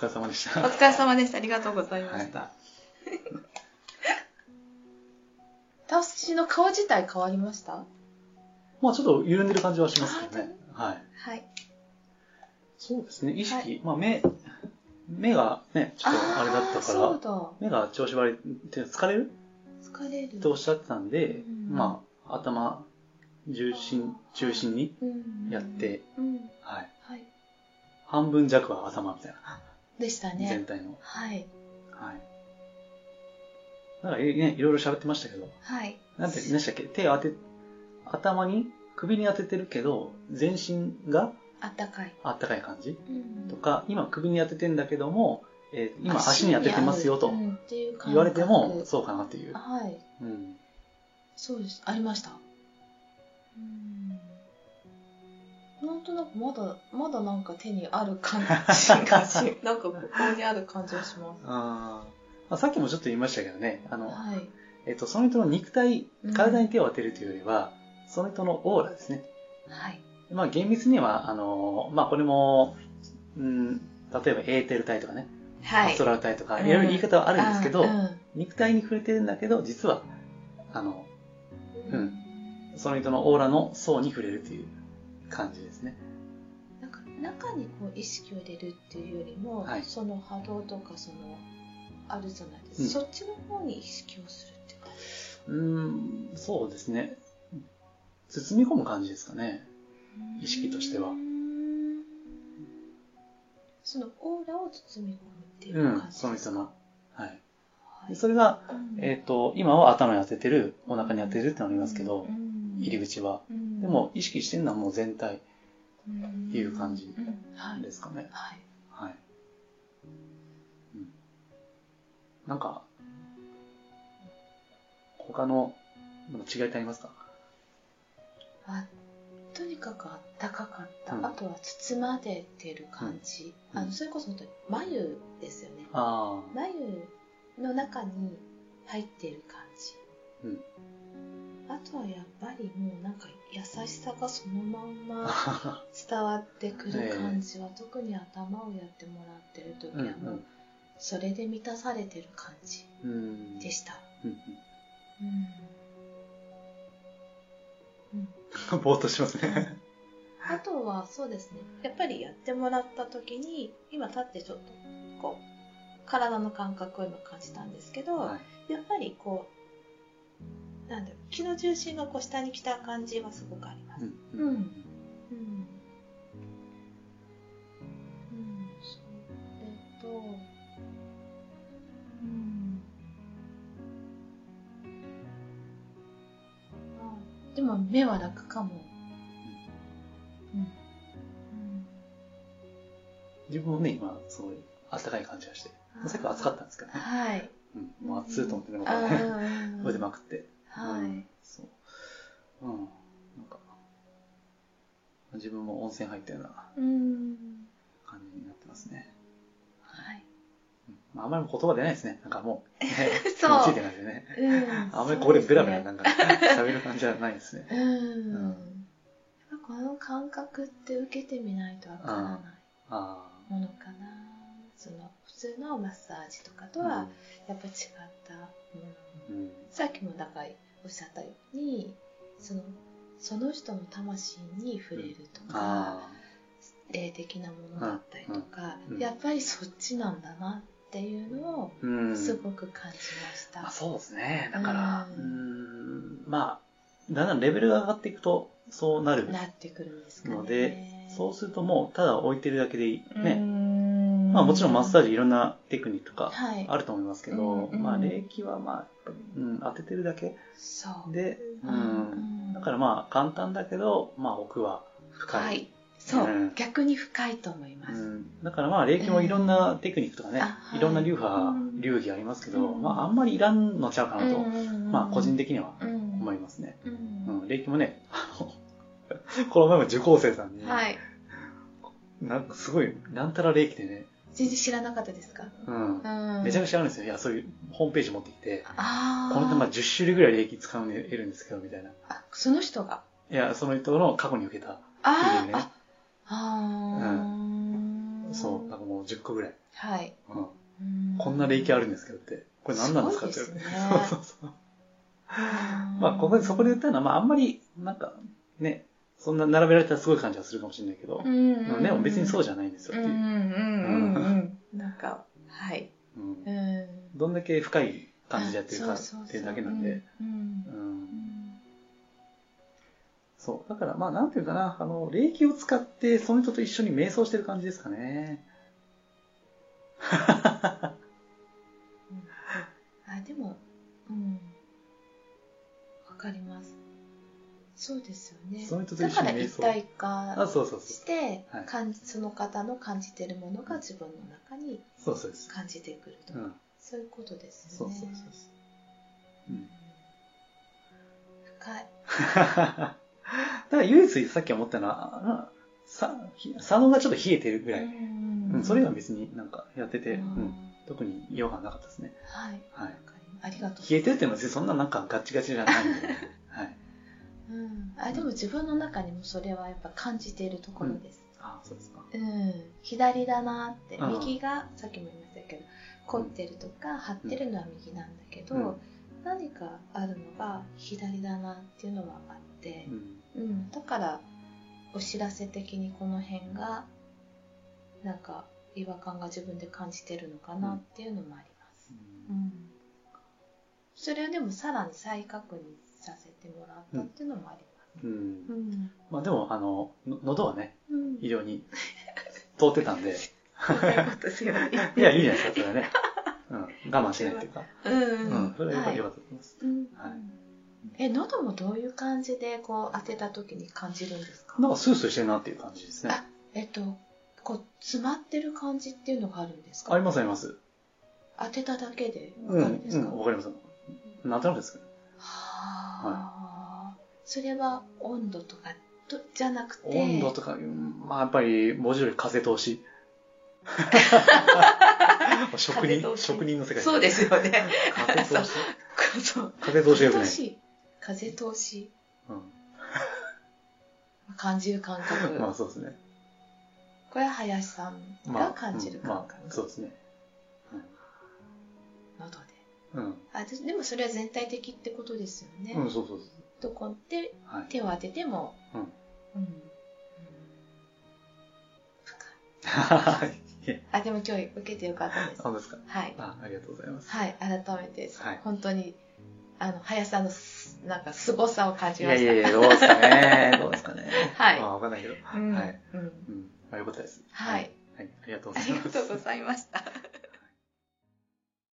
疲れ様でした。お疲れ様でした。ありがとうございました。私の顔自体変わりました？まあちょっと緩んでる感じはしますけどね。はい。はい。そうですね、意識、はいまあ目、目がね、ちょっとあれだったから、だ。目が調子悪いって疲れる？疲れる。っておっしゃってたんで、うんまあ頭重心、中心にうんやって、うん。はい。はい。半分弱は頭みたいな、でしたね。全体の。はい。はい。なんかね、いろいろ喋ってましたけど、はい。なんて言いましたっけ？手を当て、頭に、首に当ててるけど、全身があったかい。あったかい感じ？うんとか、今首に当ててんだけども、えー今足に当ててますよとう言われても、そうかなっていう。はい。うん。そうです。ありました？うん。なんとなくまだ、まだなんか手にある感じがし、なんかここにある感じがしまあーまあ、さっきもちょっと言いましたけどね、あす。の、はい。えっと、その人の肉体うん、体に手を当てるというよりは、その人のオーラですね。はい。まあ、厳密には、あの、まあ、これも、うん、例えばエーテル体とかね、はい。アストラル体とか、うんいろいろ言い方はあるんですけど、あ肉体に触れてるんだけど、実は、あの、うんうんその人のオーラの層に触れるという感じですね。なんか中にこう意識を入れるっていうよりも、はいその波動とかそのあるじゃないですか、うんそっちの方に意識をするって感うーん、そうですね。包み込む感じですかね。じ意識としてはそのオーラを包み込むっていううん感じ、ですか、その人の。はい。はいでそれが、うんえっ、と、今は頭に当ててる、お腹に当ててるってのがありますけど、うん入り口は。うん。でも、意識してるのはもう全体うんっていう感じですかね。はい。はい。うん。なんか、他のなんか違いってありますか？あとにかくあったかかった、うん。あとは包まれてる感じ、うん。あのそれこそ本当に眉ですよね。あ眉の中に入っている感じ、うん。あとはやっぱりもうなんか優しさがそのまんまあ。伝わってくる感じは、特に頭をやってもらってる時うんはもうそれで満たされてる感じ。でした、うんうんうん。ぼーっとしますね。あとはそうですねやっぱりやってもらった時に今立ってちょっとこう体の感覚を今感じたんですけど、はい。やっぱりこうなんだろう気の重心がこう下に来た感じはすごくあります。うん。うんうん。うん。それと、うん。あでも目は楽かも。うん。うん。自分もね、今、すごい、暖かい感じがして。さっきは暑かったんですけどね。はい。うん。もう暑いと思ってね、僕あはね。ー 腕まくって。はいうん。そう。うん。なんか、自分も温泉入ったようなうん。感じになってますね。はい。あ、あんまり言葉出ないですね。なんかもう、ね、そうついてないんでね。うん。あんまりここでベラベラなんか 喋る感じはないですね。うん。やっぱこの感覚って受けてみないとわからないあものかな。その普通のマッサージとかとあ。はやっぱり違った。うん。うん。さっきもだからおっしゃったように、そのその人の魂に触れるとか、あ霊的なものだったりとか、やっぱりそっちなんだなっていうのを。すごく感じました。あそうですね。だから、ううんん、まあ、だんだんレベルが上がっていくと、そうなるなってくるんですかね。ので、そうするともう、ただ置いてるだけでいい。ね。ねまあもちろんマッサージジいろんなテクニックとかはい、あると思いますけど、うんうんまあ霊気はまあ、うん、当ててるだけそう。で、ううんん。だからまあ簡単だけど、まあ奥は深い。はい。そう、うん逆に深いと思います。うん、だからまあ霊気もいろんなテクニックとかね、あはいいろんな流派、うん流儀ありますけど、うんまああんまりいらんのちゃうかなと、うんまあ個人的には思思いますね。うんうん、霊気もね、あの、この前も受講生さんに、はい。なんかすごい、なんたら霊気でね、全然知らなかったですか？うん、うん。めちゃちくちゃあるんですよ。いや、そういうホームページ持ってきて。この人まあ10種類ぐらい霊気使うの得るんですけど、みたいな。あ、その人が？いや、その人の過去に受けたあー、いいねあ、あーそう、なんかもう10個ぐらい。はい。うん。うんこんな霊気あるんですけどって、これ何なんですかって そうそうそう。まあ、ここで、そこで言ったのは、まあ、あんまり、なんか、ね、そんな並べられたらすごい感じはするかもしれないけど、うんうんうんでも別にそうじゃないんですよっていう。うんうんうんうんうん。なんか、はい。うんうん。どんだけ深い感じでやってるかっていうだけなんで。そう。だから、まあ、なんていうかな、あの、霊気を使って、その人と一緒に瞑想してる感じですかね。そうですよね。その人とだ一緒に一体あ、化。して、その方の感じてるものが自分の中に。感じてくると。うん。そういうことですよね。そうそうそう。うん。深い。だから唯一さっき思ったのは、あさ佐野がちょっと冷えてるぐらい。うんうん、それは別になんかやってて、ううんん、特に違和感なかったですね。はい。はいありがとう。冷えてるっていうのは別にそんななんかガチガチじゃないんで、はい。うん。あ、でも自分の中にもそれはやっぱ感じているところです。あそうですか。うん。左だなって。うん右が、さっきも言いましたけど、凝ってるとか張ってるのは右なんだけど、うん何かあるのが左だなっていうのはあってう、ん。うん、だからお知らせ的にこの辺がなんか違和感が自分で感じてるのかなっていうのもあります、うんそれをでもさらに再確認させてもらったっていうのもあります、うん。うんまあでも、あの、の喉はね、うん医療に通ってたんで、いや、いいじゃないですか、それはね。うん。我慢しないっていうか。うんうん。それはよかはいよかったと思います。うんはいえ喉もどういう感じでこう当てた時に感じるんですか？なんかスースーしてるなっていう感じですね。あえっとこう詰まってる感じっていうのがあるんですか？ありますあります。当てただけでうん、わかるんですか、うん、わかります。なんとなくですけど。はあ、それは温度とかとじゃなくて温度とか、うんまあやっぱり文字通り風通し。職人、職人の世界そうですよね風通し。風通しが良くない。風通しう感じる感覚、ん。まあそうですね。これは林さんまあ、が感じるうんま感覚、あ、そうですね。うん。あででもそれは全体的ってことですよね、うん、そうそうそう。どこではい。手を当ててもうん。うん深いはい。いえ あでも今日受けてよかったですあ、そうですか？はいあ、ありがとうございます。はい改めて、はい本当にあの林さんのすなんか凄さを感じましたいやいやいや、どうですかね。どうですかね。はいまあ、わかんないけど。うんはい。うんうん。まあ、よかったです。はい。はい。ありがとうごあざいます。りがとうございました